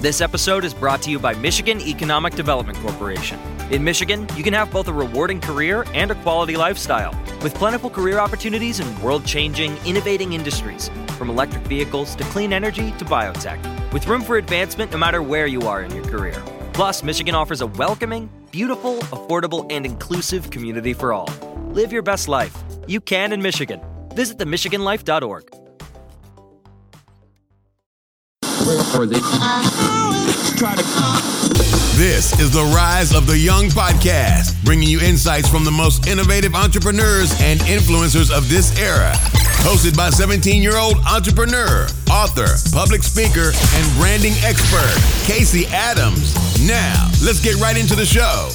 This episode is brought to you by Michigan Economic Development Corporation. In Michigan, you can have both a rewarding career and a quality lifestyle, with plentiful career opportunities in world changing, innovating industries, from electric vehicles to clean energy to biotech, with room for advancement no matter where you are in your career. Plus, Michigan offers a welcoming, beautiful, affordable, and inclusive community for all. Live your best life. You can in Michigan. Visit themichiganlife.org. This is the Rise of the Young podcast, bringing you insights from the most innovative entrepreneurs and influencers of this era. Hosted by 17 year old entrepreneur, author, public speaker, and branding expert, Casey Adams. Now, let's get right into the show.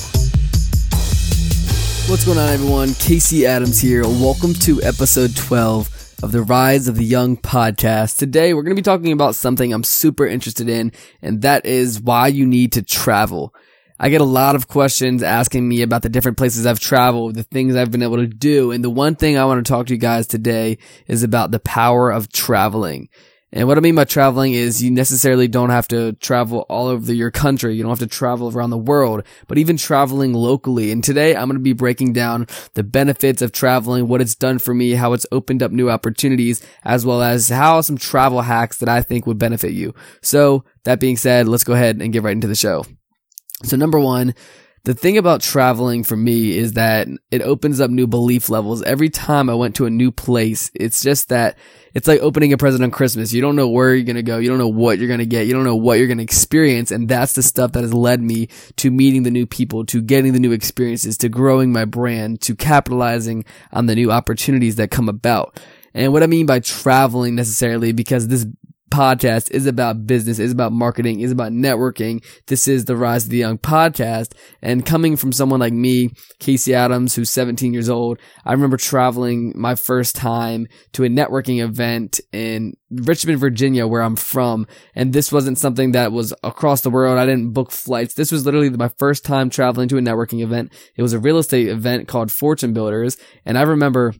What's going on, everyone? Casey Adams here. Welcome to episode 12 of the Rise of the Young podcast. Today, we're going to be talking about something I'm super interested in, and that is why you need to travel. I get a lot of questions asking me about the different places I've traveled, the things I've been able to do. And the one thing I want to talk to you guys today is about the power of traveling. And what I mean by traveling is you necessarily don't have to travel all over your country. You don't have to travel around the world, but even traveling locally. And today I'm going to be breaking down the benefits of traveling, what it's done for me, how it's opened up new opportunities, as well as how some travel hacks that I think would benefit you. So that being said, let's go ahead and get right into the show. So number one, the thing about traveling for me is that it opens up new belief levels. Every time I went to a new place, it's just that it's like opening a present on Christmas. You don't know where you're going to go. You don't know what you're going to get. You don't know what you're going to experience. And that's the stuff that has led me to meeting the new people, to getting the new experiences, to growing my brand, to capitalizing on the new opportunities that come about. And what I mean by traveling necessarily, because this podcast is about business, is about marketing, is about networking. This is the Rise of the Young podcast. And coming from someone like me, Casey Adams, who's 17 years old, I remember traveling my first time to a networking event in Richmond, Virginia, where I'm from. And this wasn't something that was across the world. I didn't book flights. This was literally my first time traveling to a networking event. It was a real estate event called Fortune Builders. And I remember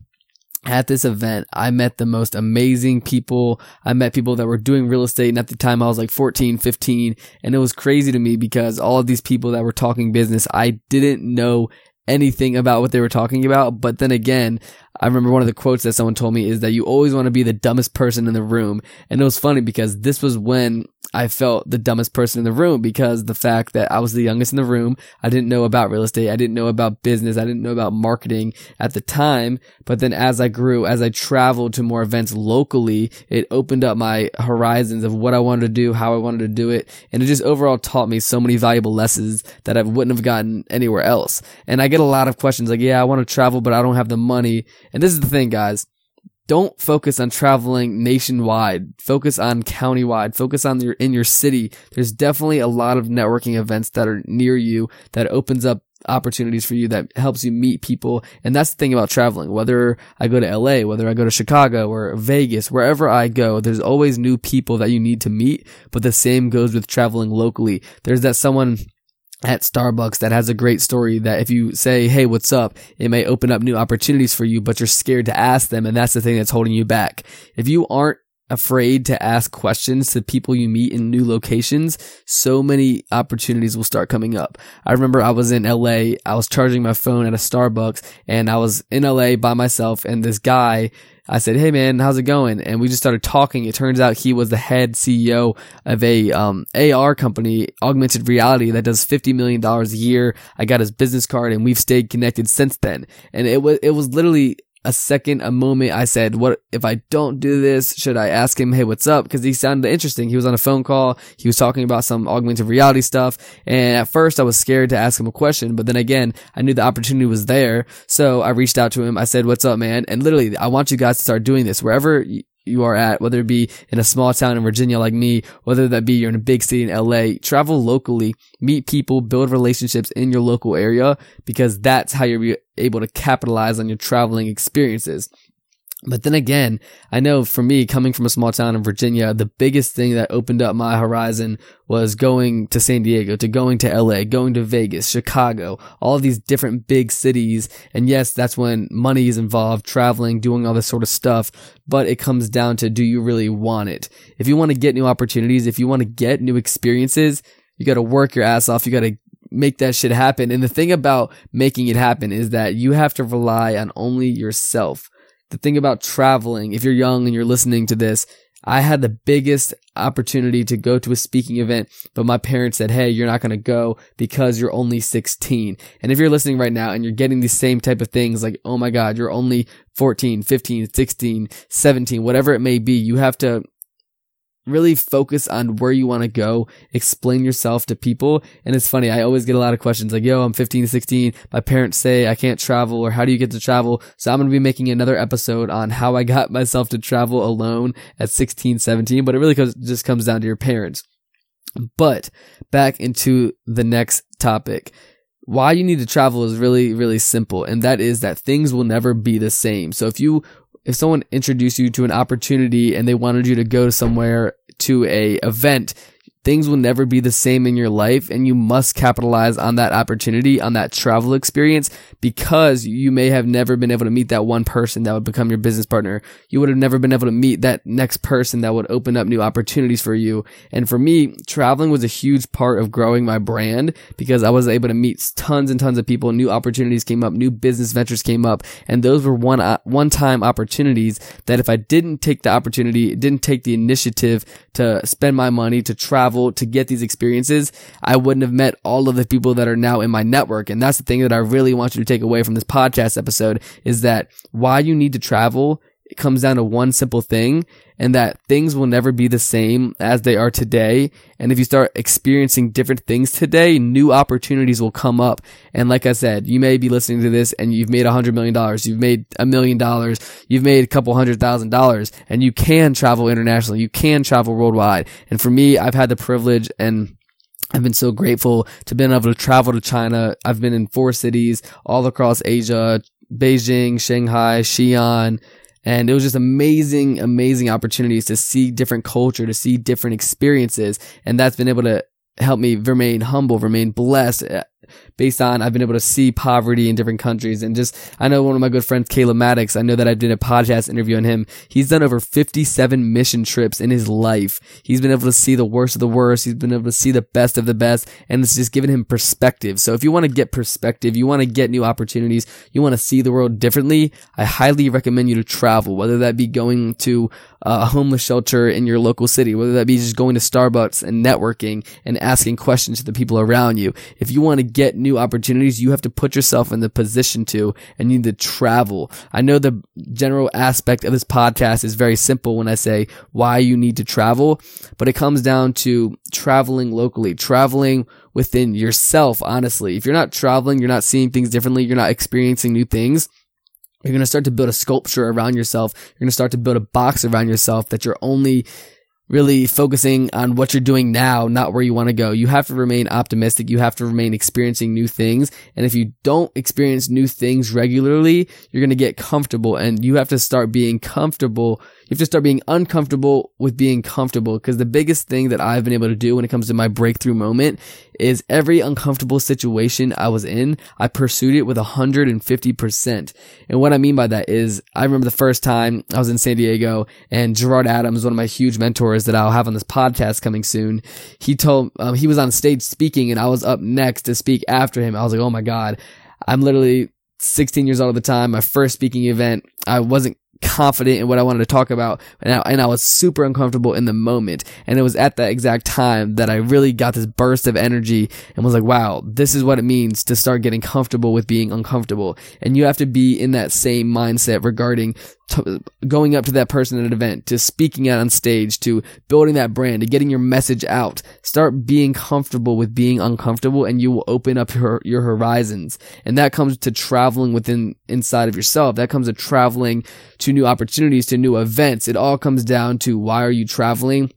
at this event, I met the most amazing people. I met people that were doing real estate. And at the time, I was like 14, 15. And it was crazy to me because all of these people that were talking business, I didn't know anything about what they were talking about. But then again, I remember one of the quotes that someone told me is that you always want to be the dumbest person in the room. And it was funny because this was when I felt the dumbest person in the room because the fact that I was the youngest in the room, I didn't know about real estate, I didn't know about business, I didn't know about marketing at the time. But then as I grew, as I traveled to more events locally, it opened up my horizons of what I wanted to do, how I wanted to do it. And it just overall taught me so many valuable lessons that I wouldn't have gotten anywhere else. And I get a lot of questions like, yeah, I want to travel, but I don't have the money. And this is the thing, guys don't focus on traveling nationwide. Focus on countywide. Focus on your in your city. There's definitely a lot of networking events that are near you that opens up opportunities for you that helps you meet people. And that's the thing about traveling. Whether I go to LA, whether I go to Chicago or Vegas, wherever I go, there's always new people that you need to meet. But the same goes with traveling locally. There's that someone at Starbucks that has a great story that if you say, Hey, what's up? It may open up new opportunities for you, but you're scared to ask them. And that's the thing that's holding you back. If you aren't afraid to ask questions to people you meet in new locations, so many opportunities will start coming up. I remember I was in LA, I was charging my phone at a Starbucks and I was in LA by myself and this guy I said, "Hey man, how's it going?" And we just started talking. It turns out he was the head CEO of a um, AR company, augmented reality, that does fifty million dollars a year. I got his business card, and we've stayed connected since then. And it was it was literally a second, a moment, I said, what if I don't do this? Should I ask him, hey, what's up? Cause he sounded interesting. He was on a phone call. He was talking about some augmented reality stuff. And at first I was scared to ask him a question, but then again, I knew the opportunity was there. So I reached out to him. I said, what's up, man? And literally, I want you guys to start doing this wherever you are at, whether it be in a small town in Virginia like me, whether that be you're in a big city in LA, travel locally, meet people, build relationships in your local area because that's how you're be able to capitalize on your traveling experiences. But then again, I know for me, coming from a small town in Virginia, the biggest thing that opened up my horizon was going to San Diego, to going to LA, going to Vegas, Chicago, all these different big cities. And yes, that's when money is involved, traveling, doing all this sort of stuff. But it comes down to, do you really want it? If you want to get new opportunities, if you want to get new experiences, you got to work your ass off. You got to make that shit happen. And the thing about making it happen is that you have to rely on only yourself the thing about traveling, if you're young and you're listening to this, I had the biggest opportunity to go to a speaking event, but my parents said, Hey, you're not going to go because you're only 16. And if you're listening right now and you're getting the same type of things like, Oh my God, you're only 14, 15, 16, 17, whatever it may be, you have to really focus on where you want to go, explain yourself to people. And it's funny, I always get a lot of questions like, yo, I'm 15 to 16. My parents say I can't travel or how do you get to travel? So I'm going to be making another episode on how I got myself to travel alone at 16, 17, but it really just comes down to your parents. But back into the next topic. Why you need to travel is really, really simple. And that is that things will never be the same. So if you if someone introduced you to an opportunity and they wanted you to go somewhere to a event things will never be the same in your life and you must capitalize on that opportunity, on that travel experience because you may have never been able to meet that one person that would become your business partner. You would have never been able to meet that next person that would open up new opportunities for you. And for me, traveling was a huge part of growing my brand because I was able to meet tons and tons of people. New opportunities came up, new business ventures came up, and those were one, uh, one time opportunities that if I didn't take the opportunity, didn't take the initiative to spend my money to travel, travel to get these experiences, I wouldn't have met all of the people that are now in my network. And that's the thing that I really want you to take away from this podcast episode is that why you need to travel it comes down to one simple thing and that things will never be the same as they are today. And if you start experiencing different things today, new opportunities will come up. And like I said, you may be listening to this and you've made a hundred million dollars. You've made a million dollars. You've made a couple hundred thousand dollars and you can travel internationally. You can travel worldwide. And for me, I've had the privilege and I've been so grateful to been able to travel to China. I've been in four cities all across Asia, Beijing, Shanghai, Xi'an, and it was just amazing, amazing opportunities to see different culture, to see different experiences. And that's been able to help me remain humble, remain blessed uh, based on I've been able to see poverty in different countries. And just, I know one of my good friends, Caleb Maddox, I know that I've done a podcast interview on him. He's done over 57 mission trips in his life. He's been able to see the worst of the worst. He's been able to see the best of the best. And it's just given him perspective. So if you want to get perspective, you want to get new opportunities, you want to see the world differently, I highly recommend you to travel, whether that be going to a homeless shelter in your local city, whether that be just going to Starbucks and networking and asking questions to the people around you. If you want to get new opportunities, you have to put yourself in the position to and you need to travel. I know the general aspect of this podcast is very simple when I say why you need to travel, but it comes down to traveling locally, traveling within yourself, honestly. If you're not traveling, you're not seeing things differently, you're not experiencing new things, you're going to start to build a sculpture around yourself. You're going to start to build a box around yourself that you're only really focusing on what you're doing now, not where you want to go. You have to remain optimistic. You have to remain experiencing new things. And if you don't experience new things regularly, you're going to get comfortable and you have to start being comfortable you have to start being uncomfortable with being comfortable because the biggest thing that I've been able to do when it comes to my breakthrough moment is every uncomfortable situation I was in, I pursued it with 150%. And what I mean by that is I remember the first time I was in San Diego and Gerard Adams, one of my huge mentors that I'll have on this podcast coming soon, he told, um, he was on stage speaking and I was up next to speak after him. I was like, oh my God, I'm literally 16 years old at the time, my first speaking event. I wasn't confident in what I wanted to talk about, and I, and I was super uncomfortable in the moment. And it was at that exact time that I really got this burst of energy and was like, wow, this is what it means to start getting comfortable with being uncomfortable. And you have to be in that same mindset regarding going up to that person at an event, to speaking out on stage, to building that brand, to getting your message out. Start being comfortable with being uncomfortable and you will open up your, your horizons. And that comes to traveling within inside of yourself. That comes to traveling to new opportunities, to new events. It all comes down to why are you traveling?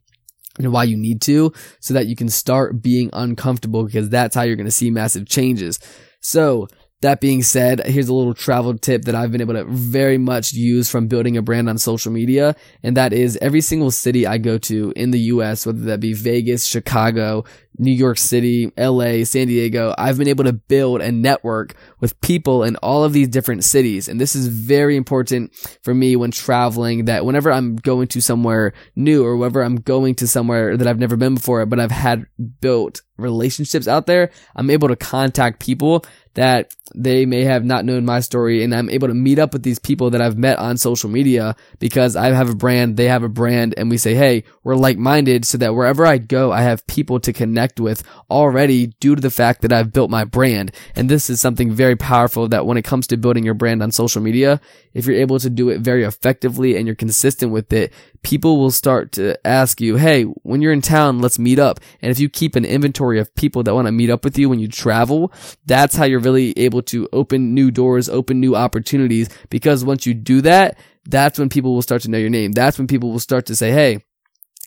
and why you need to so that you can start being uncomfortable because that's how you're going to see massive changes. So that being said, here's a little travel tip that I've been able to very much use from building a brand on social media. And that is every single city I go to in the US, whether that be Vegas, Chicago, New York City, LA, San Diego, I've been able to build a network with people in all of these different cities. And this is very important for me when traveling that whenever I'm going to somewhere new or whenever I'm going to somewhere that I've never been before, but I've had built relationships out there, I'm able to contact people that they may have not known my story and I'm able to meet up with these people that I've met on social media because I have a brand, they have a brand and we say, Hey, we're like minded so that wherever I go, I have people to connect with already due to the fact that I've built my brand. And this is something very powerful that when it comes to building your brand on social media, if you're able to do it very effectively and you're consistent with it, people will start to ask you, Hey, when you're in town, let's meet up. And if you keep an inventory of people that want to meet up with you when you travel, that's how you're really able to open new doors, open new opportunities. Because once you do that, that's when people will start to know your name. That's when people will start to say, Hey,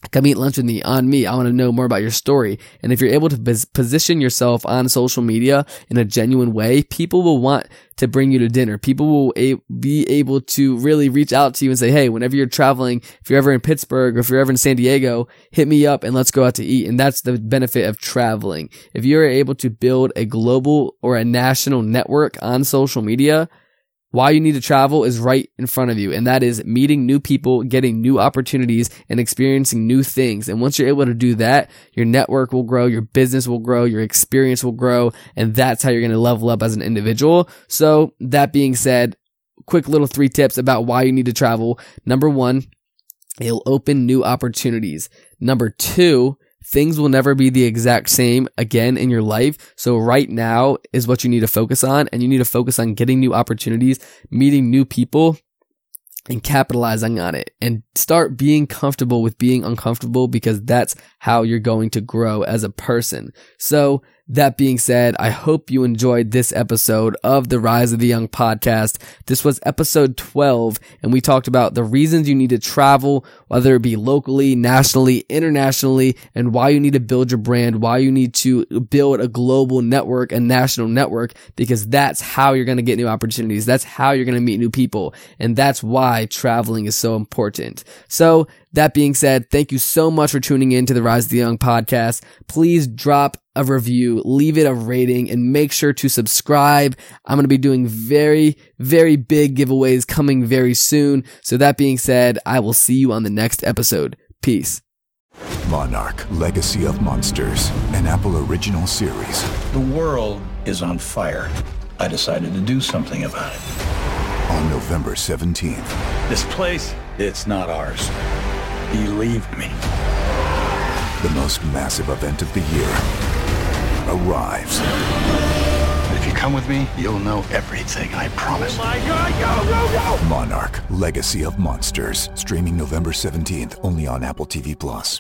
come eat lunch with me on me. I want to know more about your story. And if you're able to position yourself on social media in a genuine way, people will want to bring you to dinner. People will be able to really reach out to you and say, Hey, whenever you're traveling, if you're ever in Pittsburgh or if you're ever in San Diego, hit me up and let's go out to eat. And that's the benefit of traveling. If you're able to build a global or a national network on social media, why you need to travel is right in front of you, and that is meeting new people, getting new opportunities, and experiencing new things. And once you're able to do that, your network will grow, your business will grow, your experience will grow, and that's how you're going to level up as an individual. So, that being said, quick little three tips about why you need to travel. Number one, it'll open new opportunities. Number two, things will never be the exact same again in your life. So right now is what you need to focus on and you need to focus on getting new opportunities, meeting new people and capitalizing on it and start being comfortable with being uncomfortable because that's how you're going to grow as a person. So that being said, I hope you enjoyed this episode of the Rise of the Young podcast. This was episode 12 and we talked about the reasons you need to travel, whether it be locally, nationally, internationally, and why you need to build your brand, why you need to build a global network, a national network, because that's how you're going to get new opportunities. That's how you're going to meet new people. And that's why traveling is so important. So that being said, thank you so much for tuning in to the Rise of the Young podcast. Please drop a review, leave it a rating, and make sure to subscribe. I'm going to be doing very, very big giveaways coming very soon. So that being said, I will see you on the next episode. Peace. Monarch, Legacy of Monsters, an Apple original series. The world is on fire. I decided to do something about it. On November 17th. This place, it's not ours. Believe me. The most massive event of the year arrives. If you come with me, you'll know everything, I promise. Oh my god, go, go, go! Monarch, Legacy of Monsters. Streaming November 17th, only on Apple TV Plus.